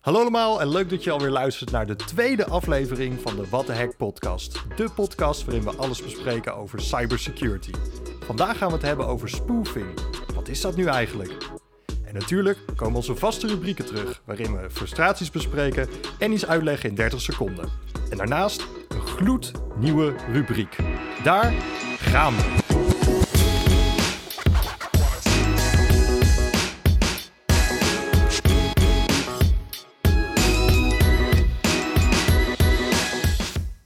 Hallo allemaal en leuk dat je alweer luistert naar de tweede aflevering van de What the Hack podcast. De podcast waarin we alles bespreken over cybersecurity. Vandaag gaan we het hebben over spoofing. Wat is dat nu eigenlijk? En natuurlijk komen onze vaste rubrieken terug, waarin we frustraties bespreken en iets uitleggen in 30 seconden. En daarnaast een gloednieuwe rubriek. Daar gaan we.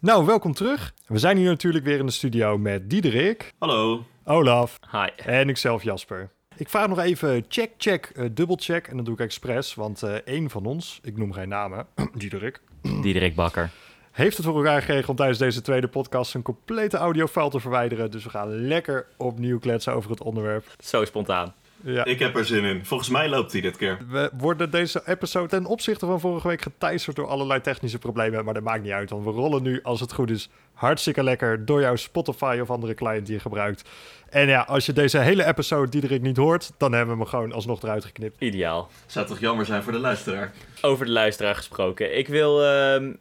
Nou, welkom terug. We zijn hier natuurlijk weer in de studio met Diederik, Hallo. Olaf Hi. en ikzelf Jasper. Ik vraag nog even check, check, eh, dubbel check. En dat doe ik expres, want eh één van ons, ik noem geen namen, Diederik, Diederik Bakker. heeft het voor elkaar gekregen om tijdens deze tweede podcast een complete audiofile te verwijderen. Dus we gaan lekker opnieuw kletsen over het onderwerp. Zo spontaan. Ja. Ik heb er zin in. Volgens mij loopt hij dit keer. We worden deze episode ten opzichte van vorige week geteisterd door allerlei technische problemen. Maar dat maakt niet uit, want we rollen nu, als het goed is, hartstikke lekker door jouw Spotify of andere client die je gebruikt. En ja, als je deze hele episode Diederik niet hoort, dan hebben we hem gewoon alsnog eruit geknipt. Ideaal. Zou toch jammer zijn voor de luisteraar? Over de luisteraar gesproken. Ik wil, ehm,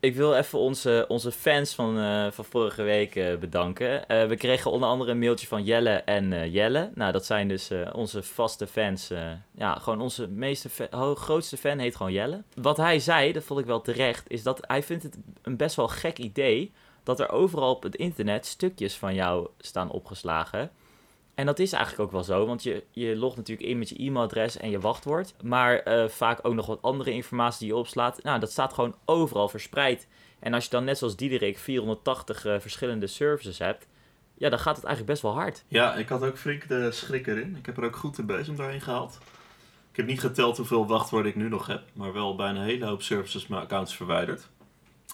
ik wil even onze, onze fans van, eh, van vorige week eh, bedanken. Eh, we kregen onder andere een mailtje van Jelle en Jelle. Nou, dat zijn dus onze vaste fans. ja, gewoon onze meeste grootste fan heet gewoon Jelle. Wat hij zei, dat vond ik wel terecht, is dat hij vindt het een best wel gek idee... dat er overal op het internet stukjes van jou staan opgeslagen... En dat is eigenlijk ook wel zo, want je, je logt natuurlijk in met je e-mailadres en je wachtwoord. Maar eh, vaak ook nog wat andere informatie die je opslaat. Nou, dat staat gewoon overal verspreid. En als je dan net zoals Diederik 480 eh, verschillende services hebt, ja, dan gaat het eigenlijk best wel hard. Ja, ik had ook flink de schrik erin. Ik heb er ook goed de bezem doorheen gehaald. Ik heb niet geteld hoeveel wachtwoorden ik nu nog heb, maar wel bijna een hele hoop services mijn accounts verwijderd.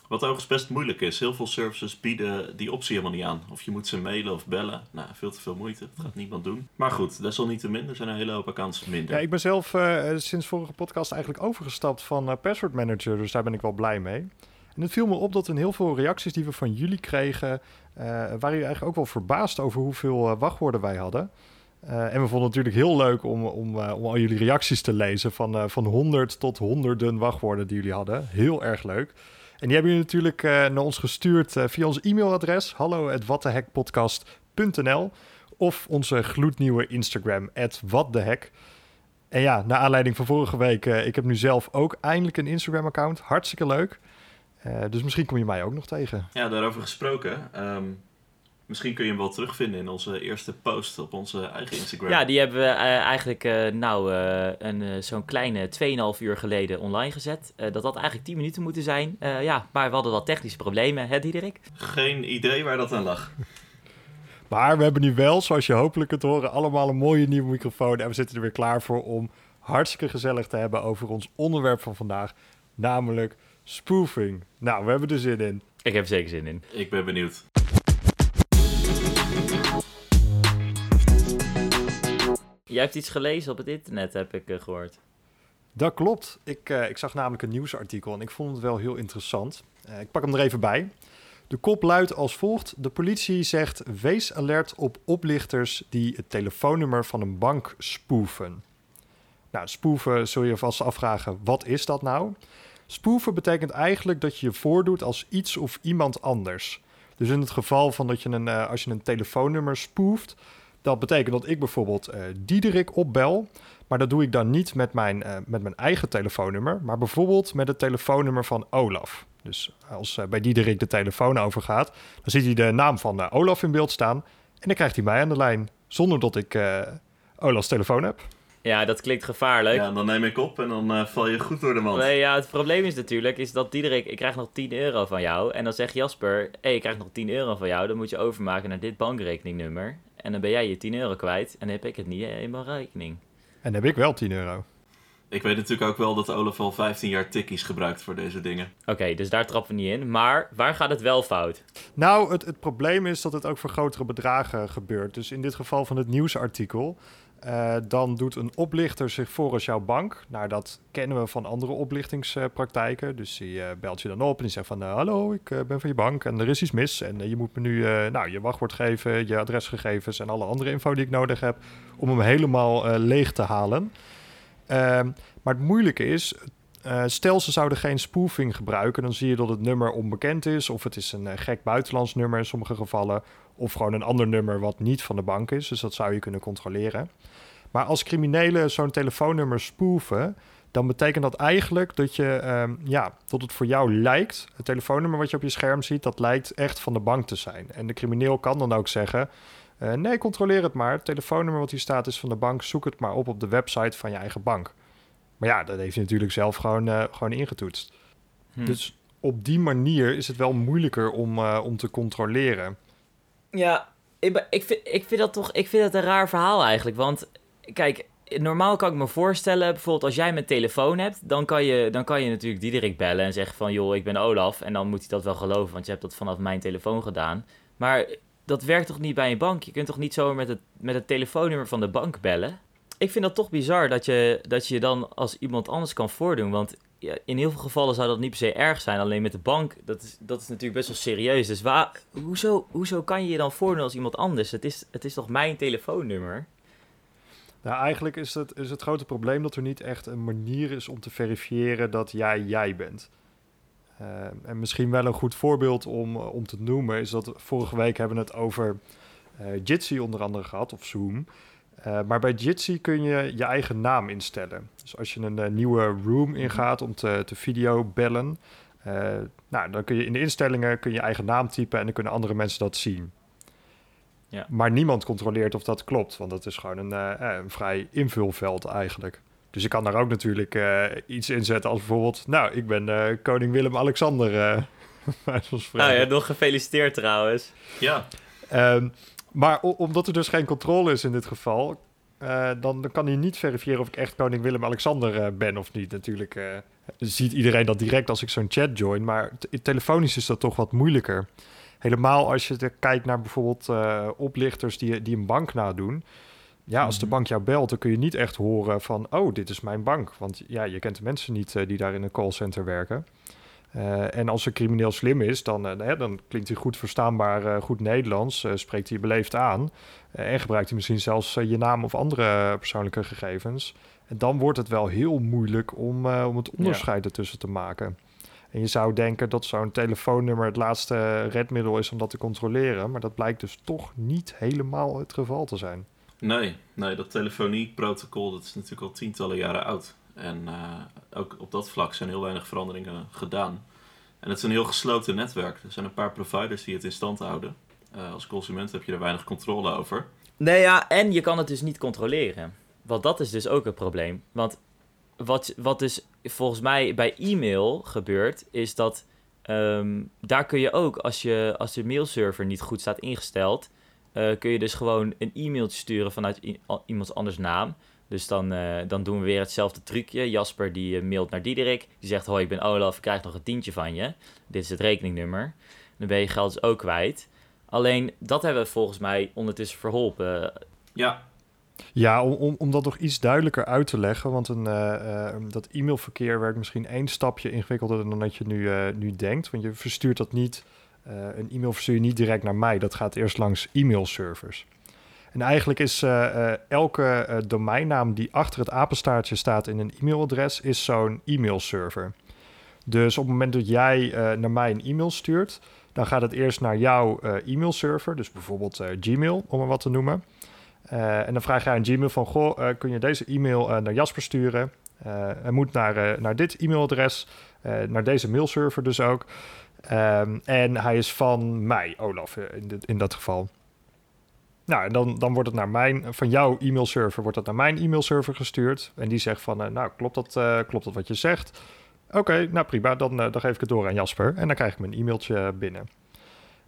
Wat overigens best moeilijk is. Heel veel services bieden die optie helemaal niet aan. Of je moet ze mailen of bellen. Nou, veel te veel moeite. Dat gaat niemand doen. Maar goed, desalniettemin, er zijn een hele hoop accounts minder. Ja, ik ben zelf eh, sinds vorige podcast eigenlijk overgestapt van eh, Password Manager, dus daar ben ik wel blij mee. En het viel me op dat in heel veel reacties die we van jullie kregen, eh, waren jullie eigenlijk ook wel verbaasd over hoeveel wachtwoorden wij hadden. En we vonden het natuurlijk heel leuk om, om, om al jullie reacties te lezen, van, eh, van 100 tot honderden wachtwoorden die jullie hadden. Heel erg leuk. En die hebben jullie natuurlijk eh, naar ons gestuurd eh, via ons e-mailadres, hallo@watthehackpodcast.nl of onze gloednieuwe Instagram, @whatthehack. En ja, naar aanleiding van vorige week, eh, ik heb nu zelf ook eindelijk een Instagram-account. Hartstikke leuk. Dus misschien kom je mij ook nog tegen. Ja, daarover gesproken. ehm, misschien kun je hem wel terugvinden in onze eerste post op onze eigen Instagram. Ja, die hebben we eh, eigenlijk eh, nou, eh, een, eh, zo'n kleine 2,5 uur geleden online gezet. Eh, dat had eigenlijk 10 minuten moeten zijn. Eh, ja, maar we hadden wat technische problemen, hè Diederik? Geen idee waar dat aan lag. Maar we hebben nu wel, zoals je hopelijk kunt horen, allemaal een mooie nieuwe microfoon. En we zitten er weer klaar voor om hartstikke gezellig te hebben over ons onderwerp van vandaag. Namelijk spoofing. Nou, we hebben er zin in. Ik heb er zeker zin in. Ik ben benieuwd. Jij hebt iets gelezen op het internet, heb ik eh, gehoord. Dat klopt. Ik, eh, ik zag namelijk een nieuwsartikel en ik vond het wel heel interessant. Eh, ik pak hem er even bij. De kop luidt als volgt. De politie zegt wees alert op oplichters die het telefoonnummer van een bank spoeven. Nou, spoeven zul je vast afvragen, wat is dat nou? Spoeven betekent eigenlijk dat je je voordoet als iets of iemand anders. Dus in het geval van dat je een, als je een telefoonnummer spoeft, dat betekent dat ik bijvoorbeeld eh Diederik opbel, maar dat doe ik dan niet met mijn, eh, met mijn eigen telefoonnummer, maar bijvoorbeeld met het telefoonnummer van Olaf. Dus als eh, bij Diederik de telefoon overgaat, dan ziet hij de naam van Olaf in beeld staan en dan krijgt hij mij aan de lijn, zonder dat ik Olafs telefoon heb. Ja, dat klinkt gevaarlijk. Ja, dan neem ik op en dan eh, val je goed door de mand. Nee, ja, het probleem is natuurlijk is dat Diederik, ik krijg nog 10 euro van jou. En dan zegt Jasper, hé, hey, ik krijg nog 10 euro van jou. Dan moet je overmaken naar dit bankrekeningnummer. En dan ben jij je 10 euro kwijt. En dan heb ik het niet in mijn rekening. En dan heb ik wel 10 euro. Ik weet natuurlijk ook wel dat Olaf al 15 jaar tikkies gebruikt voor deze dingen. Oké, dus daar trappen we niet in. Maar waar gaat het wel fout? Nou, het, het probleem is dat het ook voor grotere bedragen gebeurt. Dus in dit geval van het nieuwsartikel. Eh, dan doet een oplichter zich voor als jouw bank. Nou, dat kennen we van andere oplichtingspraktijken. Dus die eh, belt je dan op en die zegt van... eh, hallo, ik ben van je bank en er is iets mis. En je moet me nu nou, je wachtwoord geven, je adresgegevens... en alle andere info die ik nodig heb... om hem helemaal leeg te halen. Ehm, maar het moeilijke is... stel ze zouden geen spoofing gebruiken, dan zie je dat het nummer onbekend is, of het is een gek buitenlands nummer in sommige gevallen, of gewoon een ander nummer wat niet van de bank is. Dus dat zou je kunnen controleren. Maar als criminelen zo'n telefoonnummer spoofen, dan betekent dat eigenlijk dat, je, ehm, ja, dat het voor jou lijkt, het telefoonnummer wat je op je scherm ziet, dat lijkt echt van de bank te zijn. En de crimineel kan dan ook zeggen, eh, nee, controleer het maar. Het telefoonnummer wat hier staat is van de bank, zoek het maar op op de website van je eigen bank. Maar ja, dat heeft hij natuurlijk zelf gewoon, uh, gewoon ingetoetst. Hm. Dus op die manier is het wel moeilijker om, uh, om te controleren. Ja, ik, ik, vind, ik vind dat toch ik vind het een raar verhaal eigenlijk. Want kijk, normaal kan ik me voorstellen, bijvoorbeeld als jij mijn telefoon hebt, dan kan je, dan kan je natuurlijk Diederik bellen en zeggen van joh, ik ben Olaf. En dan moet hij dat wel geloven, want je hebt dat vanaf mijn telefoon gedaan. Maar dat werkt toch niet bij een bank? Je kunt toch niet zomaar met het, met het telefoonnummer van de bank bellen? Ik vind dat toch bizar dat je, dat je dan als iemand anders kan voordoen. Want ja, in heel veel gevallen zou dat niet per se erg zijn. Alleen met de bank, dat is, dat is natuurlijk best wel serieus. Dus waar, hoezo, hoezo kan je je dan voordoen als iemand anders? Het is, het is toch mijn telefoonnummer? Nou, eigenlijk is het, is het grote probleem dat er niet echt een manier is om te verifiëren dat jij jij bent. Uh, en misschien wel een goed voorbeeld om, om te noemen is dat vorige week hebben we het over uh, Jitsi onder andere gehad, of Zoom. Uh, maar bij Jitsi kun je je eigen naam instellen. Dus als je een nieuwe room ingaat om te, te video bellen, nou, dan kun je in de instellingen kun je, je eigen naam typen en dan kunnen andere mensen dat zien. Ja. Maar niemand controleert of dat klopt, want dat is gewoon een, een vrij invulveld eigenlijk. Dus je kan daar ook natuurlijk uh, iets in zetten als bijvoorbeeld... Nou, ik ben uh, koning Willem-Alexander. Uh, nou ja, nog gefeliciteerd trouwens. Ja. Um, maar omdat er dus geen controle is in dit geval... Dan, dan, kan hij niet verifiëren of ik echt koning Willem-Alexander ben of niet. Natuurlijk ziet iedereen dat direct als ik zo'n chat join. Maar telefonisch is dat toch wat moeilijker. Helemaal als je kijkt naar bijvoorbeeld oplichters die, die een bank nadoen... Ja, als de bank jou belt, dan kun je niet echt horen van... oh, dit is mijn bank. Want ja, je kent de mensen niet die daar in een callcenter werken. Uh, en als een crimineel slim is, dan, uh, hè, dan klinkt hij goed verstaanbaar, goed Nederlands... spreekt hij beleefd aan... en gebruikt hij misschien zelfs je naam of andere persoonlijke gegevens. En dan wordt het wel heel moeilijk om, om het onderscheid ja. ertussen te maken. En je zou denken dat zo'n telefoonnummer het laatste redmiddel is om dat te controleren... maar dat blijkt dus toch niet helemaal het geval te zijn. Nee, nee, dat telefonieprotocol dat is natuurlijk al tientallen jaren oud. En uh, ook op dat vlak zijn heel weinig veranderingen gedaan. En het is een heel gesloten netwerk. Er zijn een paar providers die het in stand houden. Uh, als consument heb je er weinig controle over. Nee, ja, en je kan het dus niet controleren. Want dat is dus ook een probleem. Want wat, wat dus volgens mij bij e-mail gebeurt, is dat um, daar kun je ook, als, je, als de mailserver niet goed staat ingesteld, uh, kun je dus gewoon een e-mailtje sturen vanuit iemands anders naam. Dus dan, uh, dan doen we weer hetzelfde trucje. Jasper die uh, mailt naar Diederik. Die zegt, hoi, ik ben Olaf, ik krijg nog een tientje van je. Dit is het rekeningnummer. Dan ben je geld dus ook kwijt. Alleen, dat hebben we volgens mij ondertussen verholpen. Ja. Ja, om, om, om dat nog iets duidelijker uit te leggen. Want een, dat e-mailverkeer werkt misschien één stapje ingewikkelder dan dat je nu, nu denkt. Want je verstuurt dat niet uh, een e-mail verstuur je niet direct naar mij. Dat gaat eerst langs e-mailservers. En eigenlijk is uh, uh, elke domeinnaam die achter het apenstaartje staat in een e-mailadres, is zo'n e-mailserver. Dus op het moment dat jij naar mij een e-mail stuurt, dan gaat het eerst naar jouw e-mailserver, dus bijvoorbeeld Gmail, om er wat te noemen. en dan vraag jij aan Gmail van, goh, kun je deze e-mail naar Jasper sturen? hij moet naar, naar dit e-mailadres, naar deze mailserver dus ook. Um, en hij is van mij, Olaf, in, in dat geval. Nou, en dan, dan wordt het naar mijn, van jouw e-mailserver wordt dat naar mijn e-mailserver gestuurd. En die zegt van, uh, nou, klopt dat, uh, klopt dat wat je zegt? Oké, nou prima, dan, uh, dan geef ik het door aan Jasper. En dan krijg ik mijn e-mailtje binnen.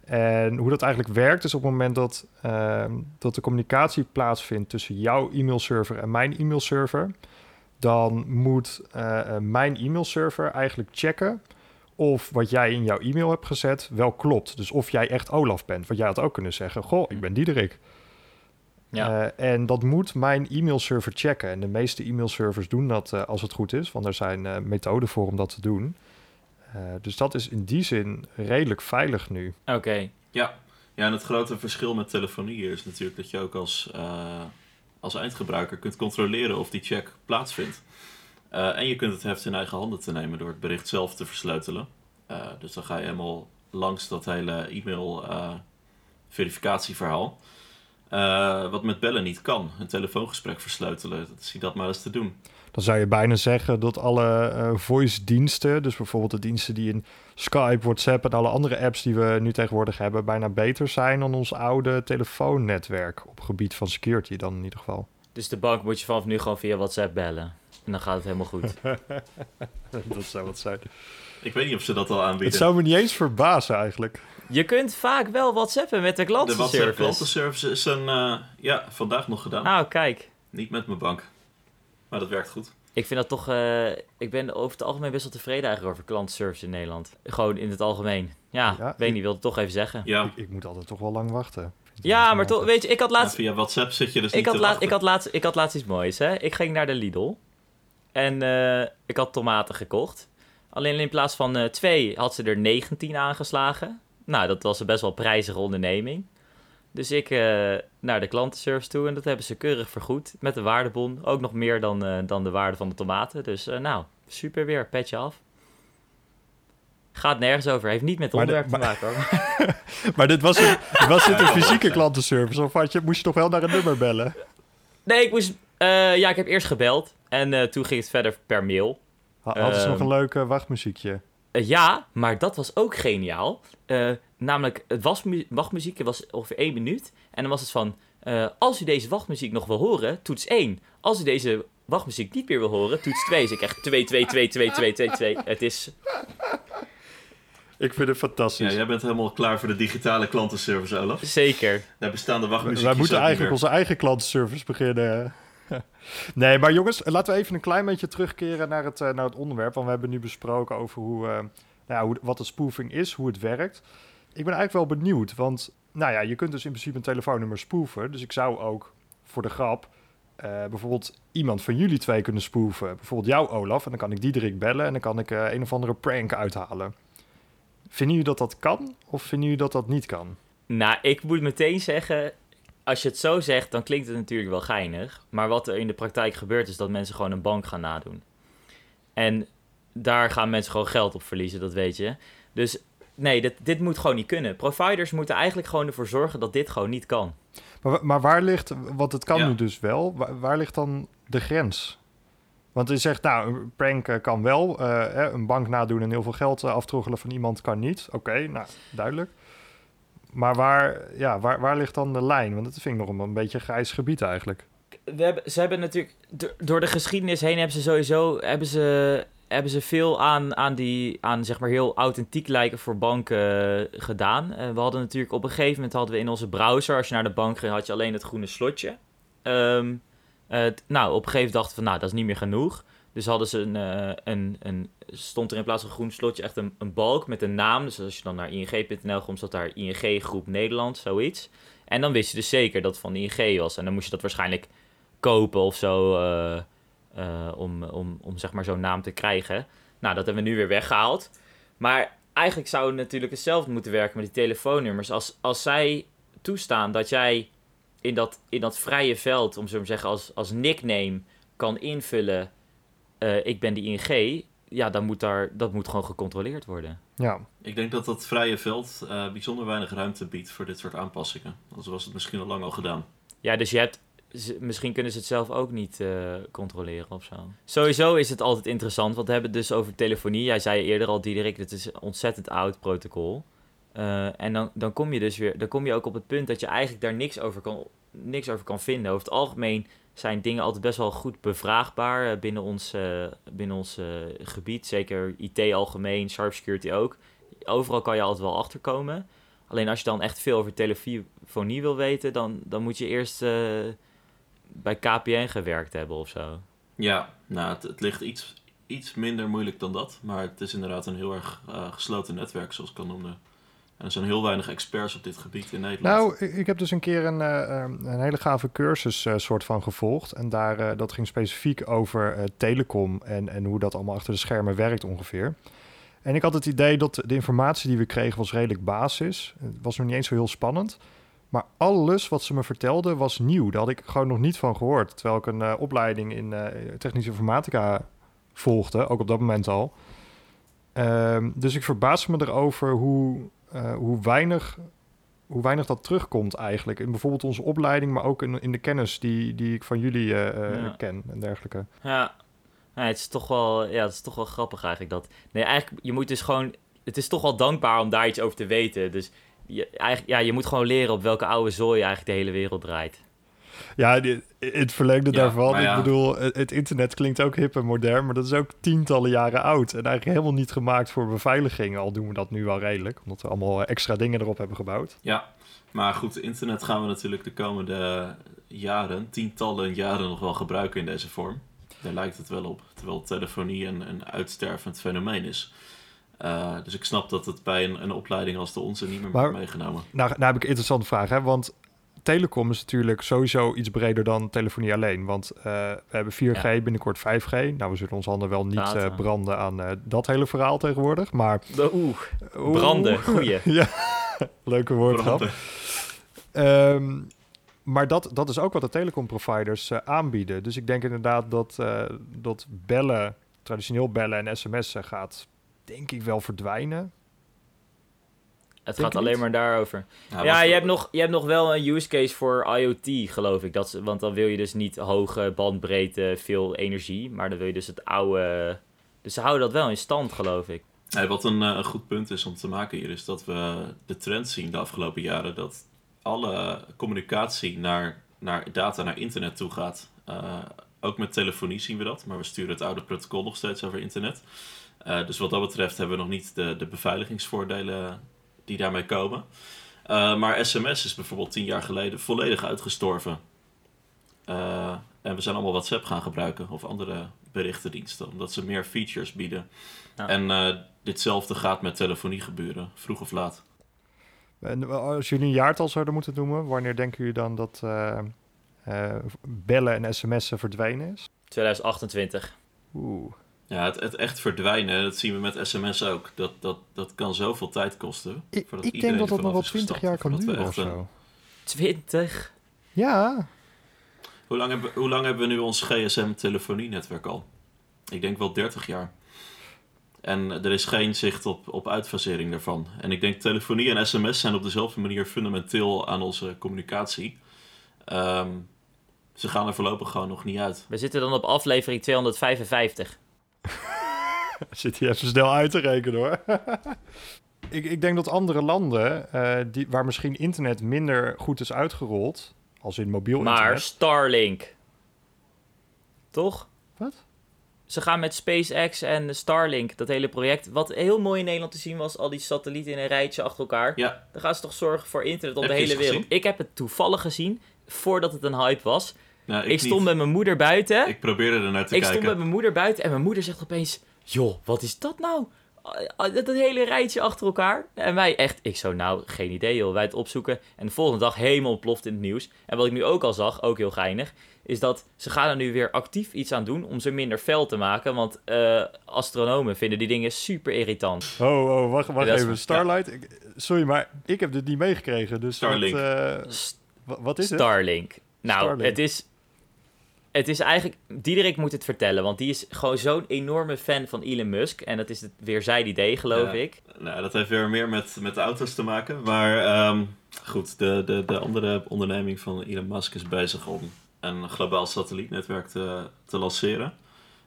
En hoe dat eigenlijk werkt, is op het moment dat, ehm, dat de communicatie plaatsvindt tussen jouw e-mailserver en mijn e-mailserver, dan moet mijn e-mailserver eigenlijk checken of wat jij in jouw e-mail hebt gezet wel klopt. Dus of jij echt Olaf bent. Want jij had ook kunnen zeggen, goh, ik ben Diederik. Ja. Uh, en dat moet mijn e-mailserver checken. En de meeste e-mailservers doen dat uh, als het goed is. Want er zijn uh, methoden voor om dat te doen. dus dat is in die zin redelijk veilig nu. Oké. Okay. Ja. ja, en het grote verschil met telefonie is natuurlijk dat je ook als, als eindgebruiker kunt controleren of die check plaatsvindt. Eh, en je kunt het heft in eigen handen te nemen door het bericht zelf te versleutelen. Uh, dus dan ga je helemaal langs dat hele e-mail uh, verificatieverhaal. wat met bellen niet kan. Een telefoongesprek versleutelen. Zie dat maar eens te doen. Dan zou je bijna zeggen dat alle voice diensten, dus bijvoorbeeld de diensten die in Skype, WhatsApp en alle andere apps die we nu tegenwoordig hebben, bijna beter zijn dan ons oude telefoonnetwerk op gebied van security dan in ieder geval. Dus de bank moet je vanaf nu gewoon via WhatsApp bellen. En dan gaat het helemaal goed. dat zou wat zijn. Ik weet niet of ze dat al aanbieden. Het zou me niet eens verbazen eigenlijk. Je kunt vaak wel WhatsAppen met de klantenservice. De WhatsApp klantenservice is een, uh, ja, vandaag nog gedaan. Nou, kijk. Niet met mijn bank. Maar dat werkt goed. Ik vind dat toch... Uh, ik ben over het algemeen best wel tevreden eigenlijk over klantenservice in Nederland. Gewoon in het algemeen. Ja, ja weet ik niet, wilde het toch even zeggen. Ja. Ik, ik, moet altijd toch wel lang wachten. Ja, maar toch, weet je, ik had laatst... via WhatsApp zit je dus ik niet had te laat, ik had, laatst, ik had laatst iets moois, hè. Ik ging naar de Lidl. En uh, ik had tomaten gekocht. Alleen in plaats van uh, twee had ze er 19 aangeslagen. Nou, dat was een best wel prijzige onderneming. Dus ik uh, naar de klantenservice toe en dat hebben ze keurig vergoed met de waardebon. Ook nog meer dan, dan de waarde van de tomaten. Dus nou, super weer, petje af. Gaat nergens over. Heeft niet met het onderwerp te maken hoor. maar dit was, een, was dit een fysieke klantenservice? Of had je, moest je toch wel naar een nummer bellen? Nee, ik moest... Ja, ik heb eerst gebeld. En uh, toen ging het verder per mail. Hadden ze um, nog een leuk uh, wachtmuziekje? ja, maar dat was ook geniaal. namelijk, het was wachtmuziek was ongeveer één minuut. En dan was het van... als u deze wachtmuziek nog wil horen, toets 1. Als u deze wachtmuziek niet meer wil horen, toets 2. Dus ik echt 2, 2, 2, 2, 2, 2, 2. Het is ik vind het fantastisch. Ja, jij bent helemaal klaar voor de digitale klantenservice, Olaf. Zeker. Daar bestaan de wachtmuziekjes Wij moeten eigenlijk onze eigen klantenservice beginnen. nee, maar jongens, laten we even een klein beetje terugkeren naar het, uh, naar het onderwerp. Want we hebben nu besproken over hoe, uh, nou ja, hoe, wat de spoofing is, hoe het werkt. Ik ben eigenlijk wel benieuwd, want nou ja, je kunt dus in principe een telefoonnummer spoofen. Dus ik zou ook voor de grap uh, bijvoorbeeld iemand van jullie twee kunnen spoofen. Bijvoorbeeld jou, Olaf. En dan kan ik Diederik bellen en dan kan ik een of andere prank uithalen. Vinden jullie dat dat kan of vinden jullie dat dat niet kan? Nou, ik moet meteen zeggen, als je het zo zegt, dan klinkt het natuurlijk wel geinig. Maar wat er in de praktijk gebeurt, is dat mensen gewoon een bank gaan nadoen. En daar gaan mensen gewoon geld op verliezen, dat weet je. Dus nee, dit, dit moet gewoon niet kunnen. Providers moeten eigenlijk gewoon ervoor zorgen dat dit gewoon niet kan. Maar, maar waar ligt, want het kan ja. nu dus wel, waar, waar ligt dan de grens? Want je zegt, nou, een prank eh, kan wel. Uh, een bank nadoen en heel veel geld uh, aftroggelen van iemand kan niet. Oké, okay, nou, duidelijk. Maar waar, ja, waar, waar ligt dan de lijn? Want dat vind ik nog een, een beetje grijs gebied eigenlijk. We hebben, ze hebben natuurlijk, door de geschiedenis heen hebben ze sowieso, hebben ze, hebben ze veel aan, aan die, aan zeg maar heel authentiek lijken voor banken gedaan. we hadden natuurlijk op een gegeven moment hadden we in onze browser, als je naar de bank ging, had je alleen het groene slotje. Uh, nou, op een gegeven moment dachten we nou, dat is niet meer genoeg. Dus hadden ze een, uh, een, een, stond er in plaats van groen slotje echt een, een balk met een naam. Dus als je dan naar ing.nl komt, zat daar ING Groep Nederland, zoiets. En dan wist je dus zeker dat het van ING was. En dan moest je dat waarschijnlijk kopen of zo, uh, om, om, om zeg maar zo'n naam te krijgen. Nou, dat hebben we nu weer weggehaald. Maar eigenlijk zou het natuurlijk hetzelfde moeten werken met die telefoonnummers. Als, als zij toestaan dat jij in dat, in dat vrije veld, om zo te zeggen, als, als nickname kan invullen: uh, ik ben die ING, ja, dan moet daar, dat moet gewoon gecontroleerd worden. Ja. Ik denk dat dat vrije veld uh, bijzonder weinig ruimte biedt voor dit soort aanpassingen. Anders was het misschien al lang al gedaan. Ja, dus je hebt. Misschien kunnen ze het zelf ook niet uh, controleren of zo. Sowieso is het altijd interessant, want we hebben het dus over telefonie. Jij zei eerder al, Diederik, dit is een ontzettend oud protocol. Uh, en dan, dan kom je dus weer, dan kom je ook op het punt dat je eigenlijk daar niks over kan, niks over kan vinden. Over het algemeen zijn dingen altijd best wel goed bevraagbaar uh, binnen ons, uh, binnen ons gebied. Zeker IT algemeen, cybersecurity ook. Overal kan je altijd wel achterkomen. Alleen als je dan echt veel over telefonie wil weten, dan, dan moet je eerst bij KPN gewerkt hebben of zo. Ja, nou, het, het ligt iets, iets minder moeilijk dan dat. Maar het is inderdaad een heel erg gesloten netwerk, zoals ik al noemde. En er zijn heel weinig experts op dit gebied in Nederland. Nou, ik, heb dus een keer een, uh, een hele gave cursus uh, soort van gevolgd. En daar, uh, dat ging specifiek over telecom en, en hoe dat allemaal achter de schermen werkt ongeveer. En ik had het idee dat de informatie die we kregen was redelijk basis. Het was nog niet eens zo heel spannend. Maar alles wat ze me vertelden was nieuw. Daar had ik gewoon nog niet van gehoord. Terwijl ik een opleiding in technische informatica volgde, ook op dat moment al. Ehm, dus ik verbaas me erover hoe, eh, hoe, weinig, hoe weinig dat terugkomt eigenlijk. In bijvoorbeeld onze opleiding, maar ook in, in de kennis die, die ik van jullie eh, eh, Ja. ken en dergelijke. Ja. ja, het is toch wel, ja, het is toch wel grappig eigenlijk dat. Nee, eigenlijk, je moet dus gewoon. Het is toch wel dankbaar om daar iets over te weten. Dus je, eigenlijk, ja, je moet gewoon leren op welke oude zooi eigenlijk de hele wereld draait. Ja, die- het verlengde Ja, daarvan. ja. Ik bedoel, het, internet klinkt ook hip en modern, maar dat is ook tientallen jaren oud. En eigenlijk helemaal niet gemaakt voor beveiliging. Al doen we dat nu wel redelijk, omdat we allemaal extra dingen erop hebben gebouwd. Ja, maar goed, internet gaan we natuurlijk de komende jaren, tientallen jaren nog wel gebruiken in deze vorm. Daar lijkt het wel op, terwijl telefonie een, een uitstervend fenomeen is. Eh, dus ik snap dat het bij een, een opleiding als de onze niet meer Maar- wordt meegenomen. Nou, nou heb ik een interessante vraag, hè? want telecom is natuurlijk sowieso iets breder dan telefonie alleen. Want eh, we hebben 4G, binnenkort 5G. Nou, we zullen ons handen wel niet eh, branden aan eh, dat hele verhaal tegenwoordig. Maar Oeh, Oeh. branden, goeie. ja, leuke woordgrap. Ehm, maar dat, dat is ook wat de telecomproviders eh, aanbieden. Dus ik denk inderdaad dat, dat bellen, traditioneel bellen en sms'en gaat denk ik wel verdwijnen. Het Denk gaat alleen niet? maar daarover. Ja, je hebt, nog, je hebt nog wel een use case voor IoT, geloof ik. Dat, is- want dan wil je dus niet hoge bandbreedte, veel energie. Maar dan wil je dus het oude... Dus ze houden dat wel in stand, geloof ik. Nee, wat een, eh, een goed punt is om te maken hier, is dat we de trend zien de afgelopen jaren dat alle communicatie naar, naar data, naar internet toe gaat. Eh, ook met telefonie zien we dat, maar we sturen het oude protocol nog steeds over internet. Eh, dus wat dat betreft hebben we nog niet de, de beveiligingsvoordelen die daarmee komen. Eh, maar sms is bijvoorbeeld tien jaar geleden volledig uitgestorven. Eh, en we zijn allemaal WhatsApp gaan gebruiken of andere berichtendiensten, omdat ze meer features bieden. Ja. En eh, ditzelfde gaat met telefonie gebeuren, vroeg of laat. En als jullie een jaartal zouden moeten noemen, wanneer denken jullie dan dat eh, eh, bellen en sms'en verdwenen is? 2028. Oeh. Ja, het, het echt verdwijnen, dat zien we met sms ook. Dat, dat, dat kan zoveel tijd kosten. Ik, ik denk dat dat nog wel vanaf is 20 gestapt, jaar kan duren of zo. 20? Ja, Hoe lang, hebben, hoe lang hebben we nu ons GSM-telefonienetwerk al? Ik denk wel 30 jaar. En er is geen zicht op, op uitfasering daarvan. En ik denk telefonie en sms zijn op dezelfde manier fundamenteel aan onze communicatie. Ehm, ze gaan er voorlopig gewoon nog niet uit. We zitten dan op aflevering 255. zit hier even snel uit te rekenen hoor. ik, ik denk dat andere landen, eh, die, waar misschien internet minder goed is uitgerold, als in mobiel Maar internet. Starlink. Toch? Wat? Ze gaan met SpaceX en Starlink, dat hele project. Wat heel mooi in Nederland te zien was, al die satellieten in een rijtje achter elkaar. Ja, Dan gaan ze toch zorgen voor internet op Heb de hele wereld. gezien? Ik heb het toevallig gezien, voordat het een hype was. Nou, Ik, ik, stond met mijn moeder buiten. Ik probeerde er naar te Ik kijken. stond met mijn moeder buiten en mijn moeder zegt opeens... Joh, wat is dat nou? Ah, ah, Dat, hele rijtje achter elkaar. En wij echt... Ik zo, nou, geen idee joh. Wij het opzoeken. En de volgende dag helemaal ontploft in het nieuws. En wat ik nu ook al zag, ook heel geinig... is dat ze gaan er nu weer actief iets aan doen... om ze minder fel te maken. Want eh, astronomen vinden die dingen super irritant. Oh, oh, wacht, wacht is- even. Starlight. Ik- sorry, maar ik heb dit niet meegekregen. Dus Starlink. Wat, eh, wat is het? Starlink. Nou, Starlink. het is... Het is eigenlijk... Diederik moet het vertellen. Want die is gewoon zo'n enorme fan van Elon Musk. En dat is het weer zijn idee, geloof Ja. ik. Nou, dat heeft weer meer met, met de auto's te maken. Maar ehm, goed, de, de, de andere onderneming van Elon Musk is bezig om een globaal satellietnetwerk te, te lanceren.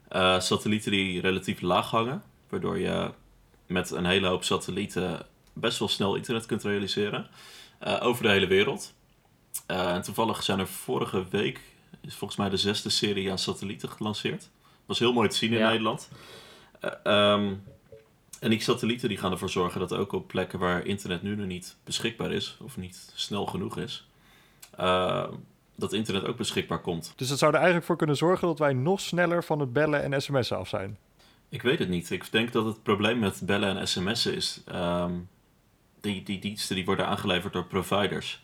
Eh, satellieten die relatief laag hangen, waardoor je met een hele hoop satellieten best wel snel internet kunt realiseren. eh, over de hele wereld. Eh, en toevallig zijn er vorige week, is volgens mij de zesde serie aan satellieten gelanceerd. was heel mooi te zien in Ja. Nederland. Eh, ehm, en die satellieten die gaan ervoor zorgen dat ook op plekken waar internet nu nog niet beschikbaar is, of niet snel genoeg is, eh, dat internet ook beschikbaar komt. Dus dat zou er eigenlijk voor kunnen zorgen dat wij nog sneller van het bellen en sms'en af zijn. Ik weet het niet. Ik denk dat het probleem met bellen en sms'en is. ehm, die, die diensten die worden aangeleverd door providers.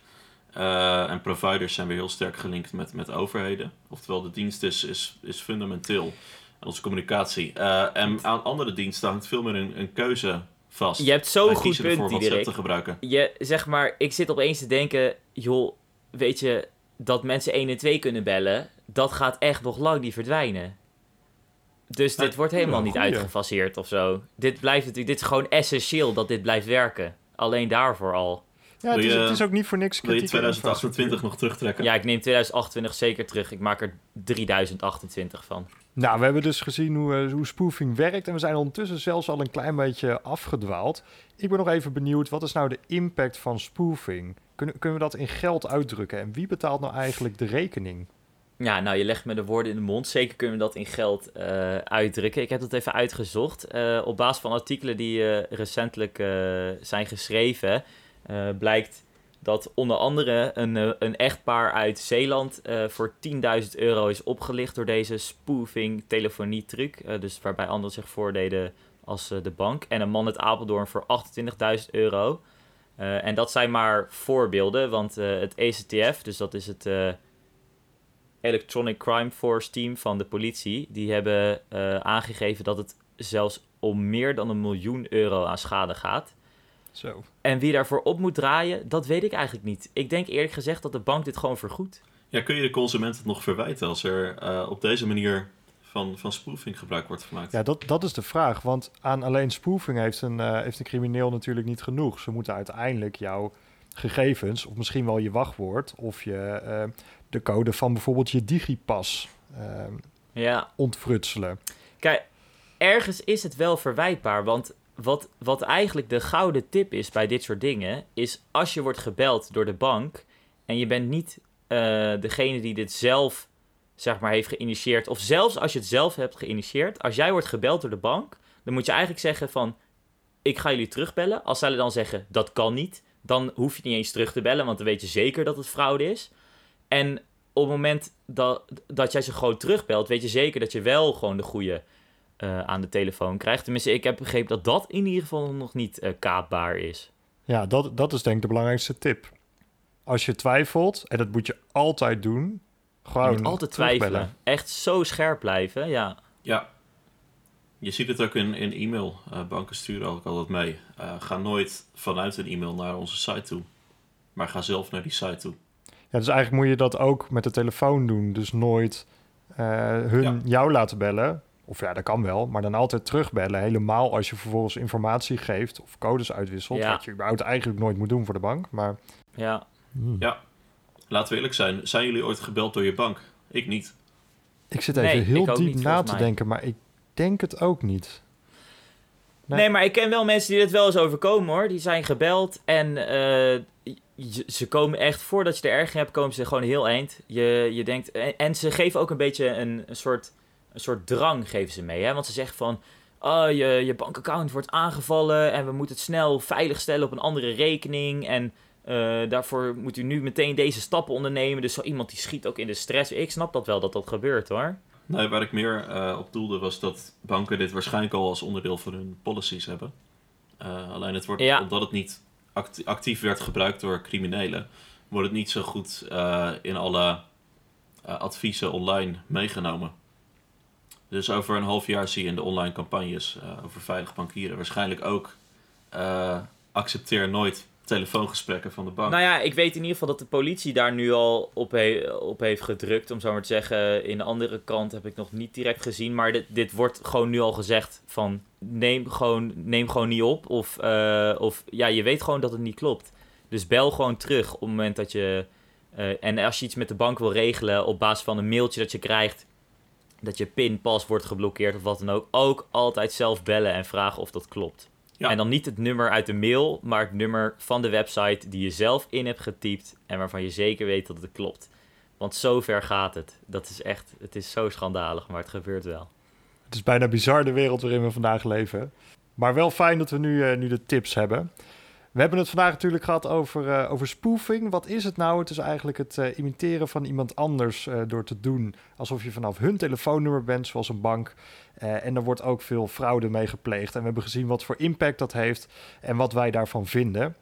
Eh, en providers zijn weer heel sterk gelinkt met, met overheden. Oftewel, de dienst is, is, is fundamenteel onze communicatie. Eh, en aan andere diensten hangt veel meer een, een keuze vast. Je hebt zo'n goed punt, ervoor Diederik. te gebruiken. je, zeg maar, ik zit opeens te denken, joh, weet je, dat mensen 1 en 2 kunnen bellen, dat gaat echt nog lang niet verdwijnen. Dus dit wordt helemaal niet goeie. uitgefaseerd of zo. Dit blijft natuurlijk, dit is gewoon essentieel dat dit blijft werken. Alleen daarvoor al. Ja, het is, je- het is ook niet voor niks Wil je kritiek. aan 2028 nog terugtrekken? Ja, ik neem 2028 zeker terug. Ik maak er 3028 van. Nou, we hebben dus gezien hoe, eh, hoe spoofing werkt en we zijn ondertussen zelfs al een klein beetje afgedwaald. Ik ben nog even benieuwd, wat is nou de impact van spoofing? Kunnen, kunnen we dat in geld uitdrukken en wie betaalt nou eigenlijk de rekening? Ja, nou, je legt me de woorden in de mond. Zeker kunnen we dat in geld eh, uitdrukken. Ik heb dat even uitgezocht. Eh, op basis van artikelen die eh, recentelijk eh, zijn geschreven, eh, blijkt dat onder andere een, eh, een echtpaar uit Zeeland eh, voor 10.000 euro is opgelicht door deze spoofing telefonie truc. Eh, dus waarbij anderen zich voordeden als de bank. En een man uit Apeldoorn voor 28.000 euro. En dat zijn maar voorbeelden, want het ECTF, dus dat is het Electronic Crime Force team van de politie, die hebben aangegeven dat het zelfs om meer dan een miljoen euro aan schade gaat. Zo. En wie daarvoor op moet draaien, dat weet ik eigenlijk niet. Ik denk eerlijk gezegd dat de bank dit gewoon vergoedt. Ja, kun je de consument het nog verwijten als er eh, op deze manier van, van spoofing gebruik wordt gemaakt? Ja, dat, dat is de vraag, want aan alleen spoofing heeft een, eh, heeft een crimineel natuurlijk niet genoeg. Ze moeten uiteindelijk jouw gegevens, of misschien wel je wachtwoord, of je, eh, de code van bijvoorbeeld je digipas Ja, ontfrutselen. Kijk, ergens is het wel verwijtbaar. Want wat, wat eigenlijk de gouden tip is bij dit soort dingen, is als je wordt gebeld door de bank en je bent niet eh, degene die dit zelf zeg maar heeft geïnitieerd, of zelfs als je het zelf hebt geïnitieerd, als jij wordt gebeld door de bank, dan moet je eigenlijk zeggen van, ik ga jullie terugbellen. Als zij dan zeggen, dat kan niet, dan hoef je niet eens terug te bellen, want dan weet je zeker dat het fraude is. En op het moment dat, dat jij ze gewoon terugbelt, weet je zeker dat je wel gewoon de goede eh, aan de telefoon krijgt. Tenminste, ik heb begrepen dat dat in ieder geval nog niet eh, kaapbaar is. Ja, dat, dat is denk ik de belangrijkste tip. Als je twijfelt, en dat moet je altijd doen, Je gewoon moet altijd terugbellen. twijfelen. Echt zo scherp blijven, ja. Ja. Je ziet het ook in, in e-mail. Eh, banken sturen ook altijd mee. Eh, ga nooit vanuit een e-mail naar onze site toe. Maar ga zelf naar die site toe. Ja, dus eigenlijk moet je dat ook met de telefoon doen. Dus nooit eh, hun Ja. jou laten bellen. Of ja, dat kan wel, maar dan altijd terugbellen. Helemaal als je vervolgens informatie geeft of codes uitwisselt. Ja. Wat je überhaupt eigenlijk nooit moet doen voor de bank. Maar Ja, Ja. Laten we eerlijk zijn. Zijn jullie ooit gebeld door je bank? Ik niet. ik zit Nee, even heel diep niet, na te mij. denken, maar ik denk het ook niet. Nee. Nee. maar ik ken wel mensen die dit wel eens overkomen hoor. Die zijn gebeld en eh, ze komen echt, voordat je er erg hebt, komen ze gewoon heel eind. Je, je denkt, en, en ze geven ook een beetje een, een, soort, een soort drang geven ze mee. Hè? Want ze zeggen van, oh, je, je bankaccount wordt aangevallen en we moeten het snel veilig stellen op een andere rekening. En eh, daarvoor moet u nu meteen deze stappen ondernemen. Dus zo iemand die schiet ook in de stress. Ik snap dat wel dat dat gebeurt hoor. Nee, waar ik meer eh, op doelde was dat banken dit waarschijnlijk al als onderdeel van hun policies hebben. Eh, alleen het wordt, Ja. omdat het niet act- actief werd gebruikt door criminelen, wordt het niet zo goed in alle adviezen online meegenomen. Dus over een half jaar zie je in de online campagnes eh, over veilig bankieren waarschijnlijk ook eh, accepteer nooit telefoongesprekken van de bank. Nou ja, ik weet in ieder geval dat de politie daar nu al op, op heeft gedrukt, om zo maar te zeggen. In de andere kant heb ik nog niet direct gezien, maar dit, dit wordt gewoon nu al gezegd van neem gewoon, neem gewoon niet op. Of, eh, of ja, je weet gewoon dat het niet klopt. Dus bel gewoon terug op het moment dat je... en als je iets met de bank wil regelen op basis van een mailtje dat je krijgt, dat je pinpas wordt geblokkeerd of wat dan ook, ook altijd zelf bellen en vragen of dat klopt. Ja. En dan niet het nummer uit de mail, maar het nummer van de website die je zelf in hebt getypt en waarvan je zeker weet dat het klopt. Want zover gaat het. Dat is echt, het is zo schandalig, maar het gebeurt wel. Het is bijna bizar de wereld waarin we vandaag leven. Maar wel fijn dat we nu, eh, nu de tips hebben. We hebben het vandaag natuurlijk gehad over, eh, over spoofing. Wat is het nou? Het is eigenlijk het eh, imiteren van iemand anders eh, door te doen alsof je vanaf hun telefoonnummer bent, zoals een bank. En er wordt ook veel fraude mee gepleegd. En we hebben gezien wat voor impact dat heeft en wat wij daarvan vinden.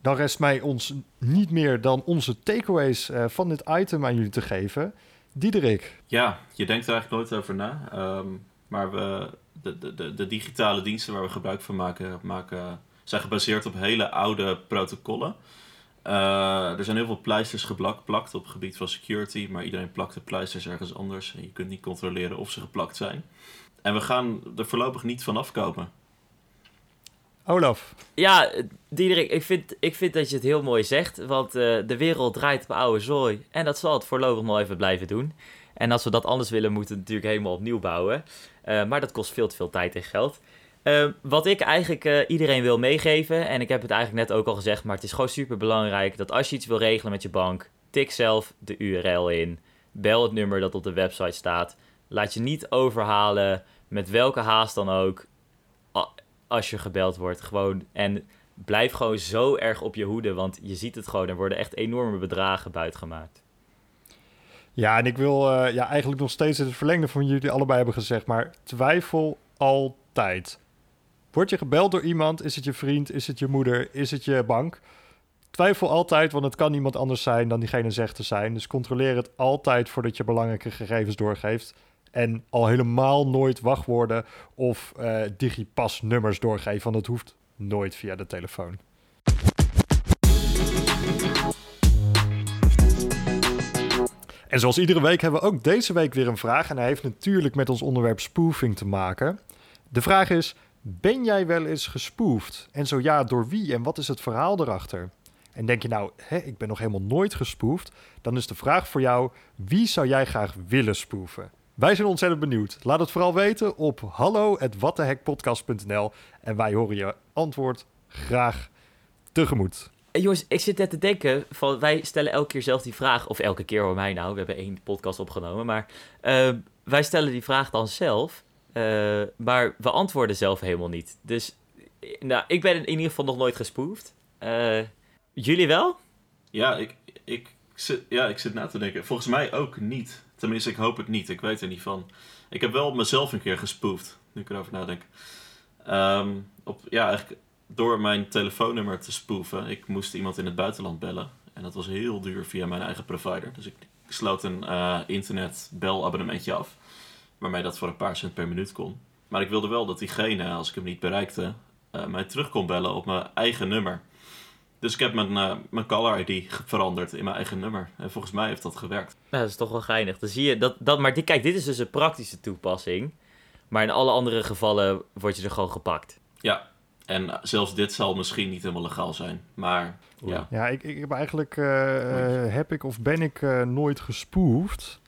Dan rest mij ons niet meer dan onze takeaways van dit item aan jullie te geven. Diederik. Ja, je denkt er eigenlijk nooit over na. Ehm, maar we, de, de, de, de digitale diensten waar we gebruik van maken, maken zijn gebaseerd op hele oude protocollen. Eh, er zijn heel veel pleisters geplakt op het gebied van security, maar iedereen plakt de pleisters ergens anders. En je kunt niet controleren of ze geplakt zijn. En we gaan er voorlopig niet van afkomen. Olaf. Ja, Diederik, ik vind, ik vind dat je het heel mooi zegt. Want eh, de wereld draait op oude zooi. En dat zal het voorlopig nog even blijven doen. En als we dat anders willen, moeten we het natuurlijk helemaal opnieuw bouwen. Eh, maar dat kost veel te veel tijd en geld. Uh, wat ik eigenlijk iedereen wil meegeven, en ik heb het eigenlijk net ook al gezegd, maar het is gewoon super belangrijk dat als je iets wil regelen met je bank, tik zelf de URL in. Bel het nummer dat op de website staat. Laat je niet overhalen met welke haast dan ook als je gebeld wordt. Gewoon, en blijf gewoon zo erg op je hoede, want je ziet het gewoon. Er worden echt enorme bedragen buitgemaakt. Ja, en ik wil uh, ja, eigenlijk nog steeds het verlengde van jullie allebei hebben gezegd, maar twijfel altijd. Word je gebeld door iemand? Is het je vriend? Is het je moeder? Is het je bank? Twijfel altijd, want het kan niemand anders zijn dan diegene zegt te zijn. Dus controleer het altijd voordat je belangrijke gegevens doorgeeft. En al helemaal nooit wachtwoorden of uh, digipasnummers doorgeven, want dat hoeft nooit via de telefoon. En zoals iedere week hebben we ook deze week weer een vraag. En hij heeft natuurlijk met ons onderwerp spoofing te maken. De vraag is: Ben jij wel eens gespoofd? En zo ja, door wie en wat is het verhaal erachter? En denk je nou, ik ben nog helemaal nooit gespoofd? Dan is de vraag voor jou: wie zou jij graag willen spoeven? Wij zijn ontzettend benieuwd. Laat het vooral weten op hallo.wattehekpodcast.nl en wij horen je antwoord graag tegemoet. Eh, jongens, ik zit net te denken van wij stellen elke keer zelf die vraag, of elke keer hoor mij nou, we hebben één podcast opgenomen, maar uh, wij stellen die vraag dan zelf, uh, maar we antwoorden zelf helemaal niet. Dus nou, ik ben in ieder geval nog nooit gespoefd. jullie wel? Ja ik, ik, zit, ja, ik zit na te denken. Volgens mij ook niet. Tenminste, ik hoop het niet. Ik weet er niet van. Ik heb wel mezelf een keer gespoofd, nu ik erover nadenk. Um, op, ja, eigenlijk door mijn telefoonnummer te spoeven. Ik moest iemand in het buitenland bellen. En dat was heel duur via mijn eigen provider. Dus ik sloot een uh, internetbelabonnementje af. Waarmee dat voor een paar cent per minuut kon. Maar ik wilde wel dat diegene, als ik hem niet bereikte, uh, mij terug kon bellen op mijn eigen nummer. Dus ik heb mijn, uh, mijn caller ID veranderd in mijn eigen nummer. En volgens mij heeft dat gewerkt. Nou, dat is toch wel geinig. Dan zie je dat, dat maar die, kijk, dit is dus een praktische toepassing. Maar in alle andere gevallen word je er gewoon gepakt. Ja, en zelfs dit zal misschien niet helemaal legaal zijn. Maar ja. Ja, ik, ik heb eigenlijk, uh, heb ik of ben ik uh, nooit gespoefd.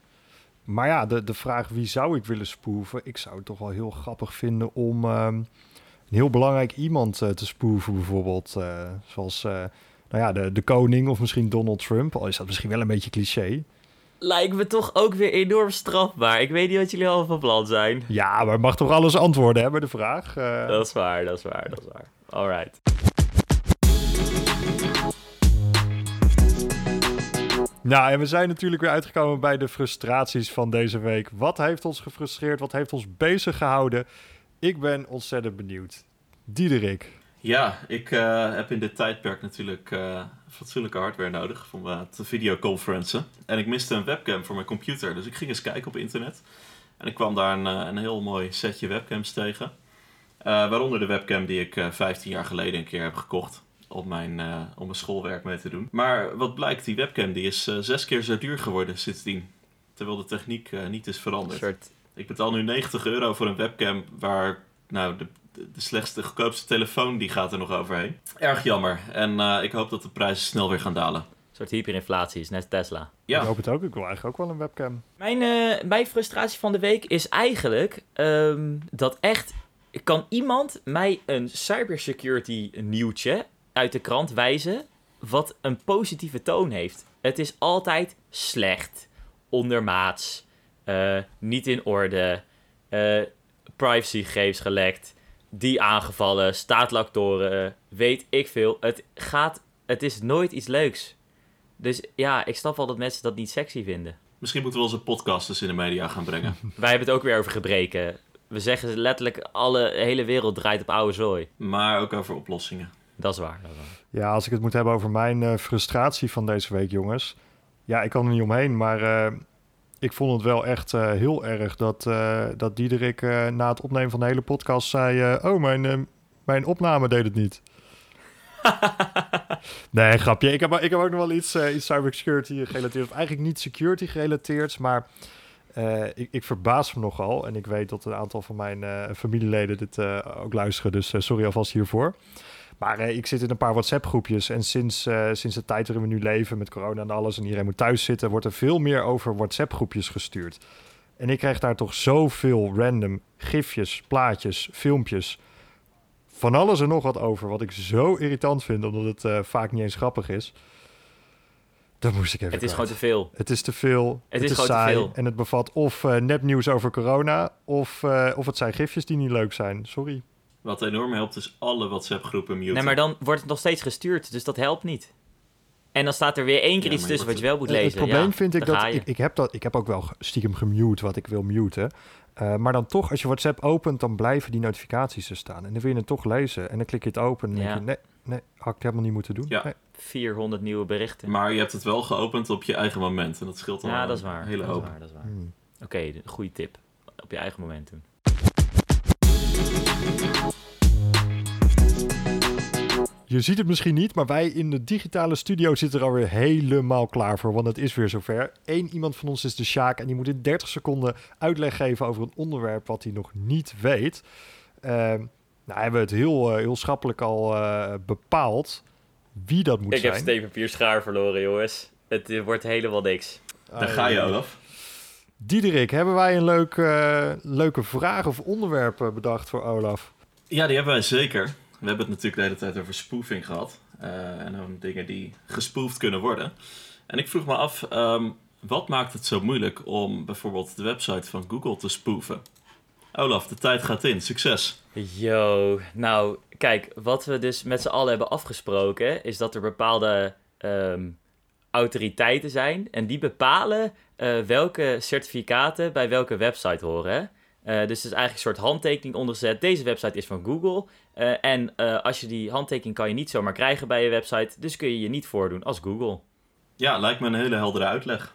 Maar ja, de, de vraag wie zou ik willen spoeven? Ik zou het toch wel heel grappig vinden om... Uh, een heel belangrijk iemand uh, te spoeven, bijvoorbeeld. Uh, zoals uh, nou ja, de, de koning of misschien Donald Trump. Al is dat misschien wel een beetje cliché. Lijkt me toch ook weer enorm strafbaar. Ik weet niet wat jullie al van plan zijn. Ja, maar mag toch alles antwoorden hè, bij de vraag? Dat is waar, dat is waar, dat is waar. Alright. Nou, en we zijn natuurlijk weer uitgekomen bij de frustraties van deze week. Wat heeft ons gefrustreerd? Wat heeft ons bezig gehouden? Ik ben ontzettend benieuwd. Diederik. Ja, ik uh, heb in dit tijdperk natuurlijk uh, fatsoenlijke hardware nodig om uh, te videoconferencen. En ik miste een webcam voor mijn computer, dus ik ging eens kijken op internet. En ik kwam daar een, een heel mooi setje webcams tegen. waaronder de webcam die ik 15 jaar geleden een keer heb gekocht om mijn, om mijn schoolwerk mee te doen. Maar wat blijkt, die webcam die is zes keer zo duur geworden sindsdien. Terwijl de techniek niet is veranderd. Ik betaal nu 90 euro voor een webcam waar nou, de, de slechtste, goedkoopste telefoon die gaat er nog overheen. Erg jammer. En uh, ik hoop dat de prijzen snel weer gaan dalen. Een soort hyperinflatie is net Tesla. Ja. Ik hoop het ook. Ik wil eigenlijk ook wel een webcam. Mijn, uh, mijn frustratie van de week is eigenlijk um, dat echt... Kan iemand mij een cybersecurity nieuwtje uit de krant wijzen wat een positieve toon heeft? Het is altijd slecht, ondermaats, uh, niet in orde, uh, privacygegevens gelekt, die aangevallen, staatlactoren, weet ik veel. Het gaat, het is nooit iets leuks. Dus ja, ik snap wel dat mensen dat niet sexy vinden. Misschien moeten we onze podcasters in de media gaan brengen. Wij hebben het ook weer over gebreken. We zeggen letterlijk, alle hele wereld draait op oude zooi. Maar ook over oplossingen. Dat is waar. Dat is waar. Ja, als ik het moet hebben over mijn uh, frustratie van deze week, jongens. Ja, ik kan er niet omheen, maar uh, ik vond het wel echt uh, heel erg dat, dat Diederik na het opnemen van de hele podcast zei... oh, mijn, mijn opname deed het niet. nee, grapje. Ik heb, ik heb ook nog wel iets, iets cybersecurity gerelateerd. Of eigenlijk niet security gerelateerd, maar... Eh, ik, ik verbaas me nogal. En ik weet dat een aantal van mijn eh, familieleden dit eh, ook luisteren. Dus eh, sorry alvast hiervoor. Maar eh, ik zit in een paar WhatsApp-groepjes. En sinds, eh, sinds de tijd waarin we nu leven met corona en alles... en iedereen moet thuis zitten... wordt er veel meer over WhatsApp-groepjes gestuurd. En ik krijg daar toch zoveel random gifjes, plaatjes, filmpjes... van alles en nog wat over... wat ik zo irritant vind... omdat het eh, vaak niet eens grappig is. Dan moest ik even Het is gewoon te veel. Het is te veel. Het, is is, gewoon te saai. veel. En het bevat of nepnieuws over corona. Of, of het zijn gifjes die niet leuk zijn. Sorry. Wat enorm helpt is alle WhatsApp-groepen muten. Nee, maar dan wordt het nog steeds gestuurd, dus dat helpt niet. En dan staat er weer één keer Ja, iets tussen je wat je wel moet lezen. het probleem Ja, vind ik dat ik, ik, heb dat. ik heb ook wel stiekem gemute wat ik wil muten. Eh, maar dan toch, als je WhatsApp opent, dan blijven die notificaties er staan. En dan wil je het toch lezen. En dan klik je het open en dan Ja. denk je, nee, nee, had ik helemaal niet moeten doen. Ja. Nee. 400 nieuwe berichten. Maar je hebt het wel geopend op je eigen moment. En dat scheelt dan ja, dat is een waar. hele dat is waar, dat is waar. Hmm. Oké, goede tip. Op je eigen moment doen. Je ziet het misschien niet, maar wij in de digitale studio zitten er alweer helemaal klaar voor. Want het is weer zover. Eén iemand van ons is de Sjaak en die moet in 30 seconden uitleg geven over een onderwerp wat hij nog niet weet. Ehm nou hebben we het heel, eh, heel schappelijk al eh, bepaald wie dat moet ik heb zijn. steenpapier schaar verloren, jongens. Het eh, wordt helemaal niks. Daar ga je, Olaf. Diederik, hebben wij een leuk, eh, leuke vraag of onderwerp bedacht voor Olaf? Ja, die hebben wij zeker. We hebben het natuurlijk de hele tijd over spoofing gehad. eh, en om dingen die gespoofd kunnen worden. En ik vroeg me af, ehm, wat maakt het zo moeilijk om bijvoorbeeld de website van Google te spoofen? Olaf, de tijd gaat in. Succes. Yo, nou, kijk, wat we dus met z'n allen hebben afgesproken, is dat er bepaalde ehm, autoriteiten zijn. En die bepalen eh, welke certificaten bij welke website horen. Eh, dus er is eigenlijk een soort handtekening ondergezet. Deze website is van Google. Eh, en eh, als je die handtekening kan je niet zomaar krijgen bij je website. Dus kun je je niet voordoen als Google. Ja, lijkt me een hele heldere uitleg.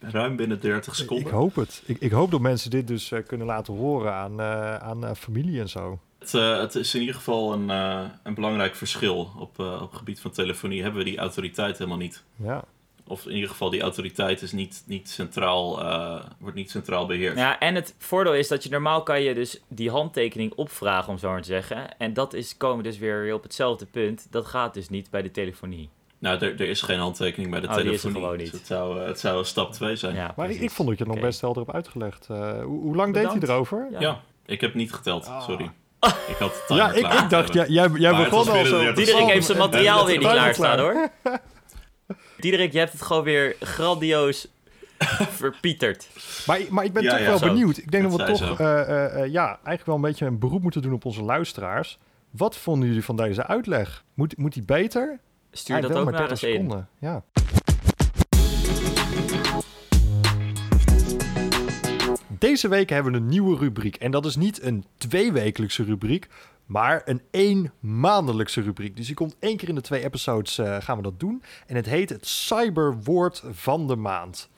Ruim binnen 30 Ik seconden. hoop het. Ik, ik hoop dat mensen dit dus eh, kunnen laten horen aan, eh, aan familie en zo. Het, eh, het is in ieder geval een, eh, een belangrijk verschil. Op, eh, op het gebied van telefonie hebben we die autoriteit helemaal niet. Ja. Of in ieder geval, die autoriteit is niet, niet centraal, eh, wordt niet centraal beheerd. Ja, en het voordeel is dat je normaal kan je dus die handtekening opvragen, om zo maar te zeggen. En dat is, komen dus weer op hetzelfde punt. Dat gaat dus niet bij de telefonie. Nou, er, er is geen handtekening bij de Oh, die is er telefonie. gewoon dus niet. het zou, eh, het zou stap 2 zijn. Ja. Ja, Maar ik, vond dat je het nog best helder hebt uitgelegd. Eh, hoe, hoe lang deed hij erover? Ja. ik heb niet geteld, Ah. sorry. Ik had de Ja, ik, ik dacht, ja, jij, jij het begon al zo. de 30 Diederik heeft zijn materiaal en- weer niet klaarstaan hoor. Diederik, je hebt het gewoon weer grandioos verpieterd. Maar, maar ik ben Ja, toch ja, wel zo. benieuwd. Ik denk dat we toch eh, eh, eh, ja, eigenlijk wel een beetje een beroep moeten doen op onze luisteraars. Wat vonden jullie van deze uitleg? Moet, moet die beter? Stuur Ah, dat ook maar maar eens 30 in. seconden. Ja. Deze week hebben we een nieuwe rubriek. En dat is niet een tweewekelijkse rubriek, maar een één maandelijkse rubriek. Dus die komt één keer in de twee episodes eh, gaan we dat doen. En het heet het cyberwoord van de maand.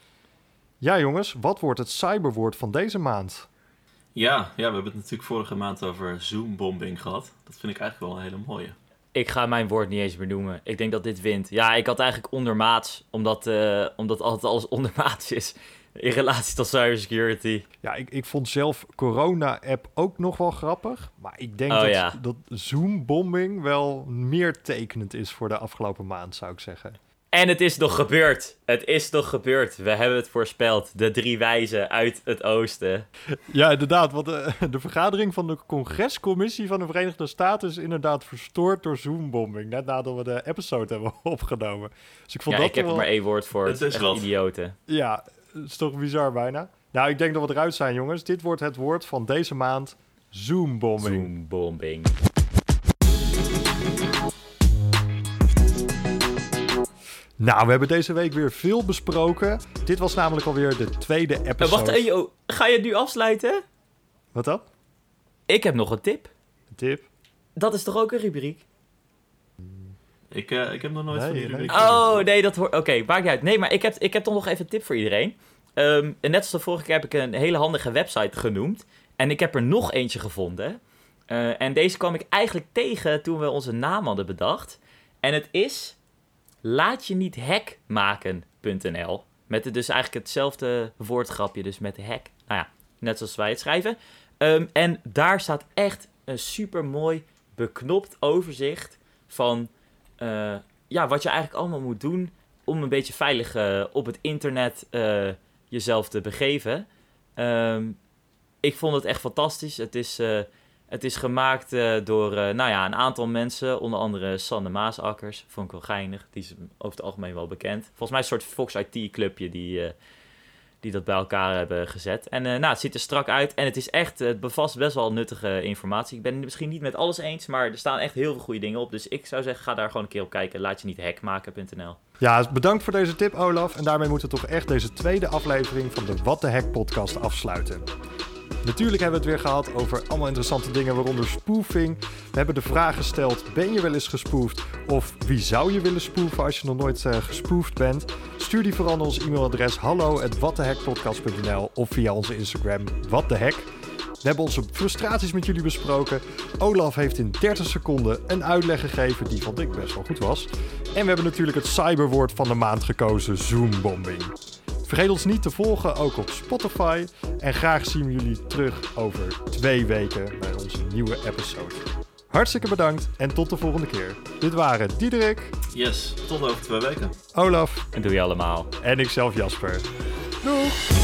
Ja jongens, wat wordt het cyberwoord van deze maand? Ja, ja, we hebben het natuurlijk vorige maand over Zoom-bombing gehad. Dat vind ik eigenlijk wel een hele mooie. Ik ga mijn woord niet eens meer noemen. Ik denk dat dit wint. Ja, ik had eigenlijk ondermaats, omdat, eh, omdat altijd alles ondermaats is. In relatie tot cybersecurity. Ja, ik, ik vond zelf corona-app ook nog wel grappig. Maar ik denk Oh, dat, ja. dat Zoom-bombing wel meer tekenend is voor de afgelopen maand, zou ik zeggen. En het is nog gebeurd. Het is nog gebeurd. We hebben het voorspeld. De drie wijzen uit het oosten. Ja, inderdaad. Want de, de vergadering van de congrescommissie van de Verenigde Staten is inderdaad verstoord door Zoom-bombing. Net nadat we de episode hebben opgenomen. Dus ik vond Ja, dat ik heb er maar één woord voor. Het Het is echt idioten. Ja, het is toch bizar bijna. Nou, ik denk dat we eruit zijn, jongens. Dit wordt het woord van deze maand. Zoom-bombing. Zoombombing. Nou, we hebben deze week weer veel besproken. Dit was namelijk alweer de tweede Eh, episode. wacht, eh, yo, ga je het nu afsluiten? Wat dan? Ik heb nog een tip. Een tip? Dat is toch ook een rubriek? Ik, eh, ik heb nog nooit Nee, van die nee. rubriek Oh, nee, dat hoort... Oké, maakt niet uit. Nee, maar ik heb, ik heb toch nog even een tip voor iedereen. Ehm, en net als de vorige keer heb ik een hele handige website genoemd. En ik heb er nog eentje gevonden. Eh, en deze kwam ik eigenlijk tegen toen we onze naam hadden bedacht. En het is laatjeniethackmaken.nl. Met de, dus eigenlijk hetzelfde woordgrapje, dus met de hack. Nou ja, net zoals wij het schrijven. Ehm, en daar staat echt een super mooi beknopt overzicht van eh, ja, wat je eigenlijk allemaal moet doen om een beetje veilig eh, op het internet eh, jezelf te begeven. Ehm, ik vond het echt fantastisch. Het is, het is gemaakt door nou ja, een aantal mensen, onder andere Sanne Maasakkers. Vond ik geinig. Die is over het algemeen wel bekend. Volgens mij een soort Fox IT-clubje die die dat bij elkaar hebben gezet. En uh, nou, het ziet er strak uit en het is echt, het bevat best wel nuttige informatie. Ik ben het misschien niet met alles eens, maar er staan echt heel veel goede dingen op. Dus ik zou zeggen, ga daar gewoon een keer op kijken. Laat je niet hackmaken.nl. Ja, bedankt voor deze tip Olaf. En daarmee moeten we toch echt deze tweede aflevering van de What the Hack podcast afsluiten. Natuurlijk hebben we het weer gehad over allemaal interessante dingen, waaronder spoofing. We hebben de vraag gesteld: ben je wel eens gespoofd? Of wie zou je willen spoofen als je nog nooit uh, gespoofd bent? Stuur die vooral naar ons e-mailadres hallo@watthehackpodcast.nl of via onze Instagram What the Hack. We hebben onze frustraties met jullie besproken. Olaf heeft in 30 seconden een uitleg gegeven die vond ik best wel goed was. En we hebben natuurlijk het cyberwoord van de maand gekozen: Zoombombing. Vergeet ons niet te volgen, ook op Spotify. En graag zien we jullie terug over twee weken bij onze nieuwe episode. Hartstikke bedankt en tot de volgende keer. Dit waren Diederik. Yes, tot over twee weken. Olaf. En doe je allemaal. En ikzelf Jasper. Doeg!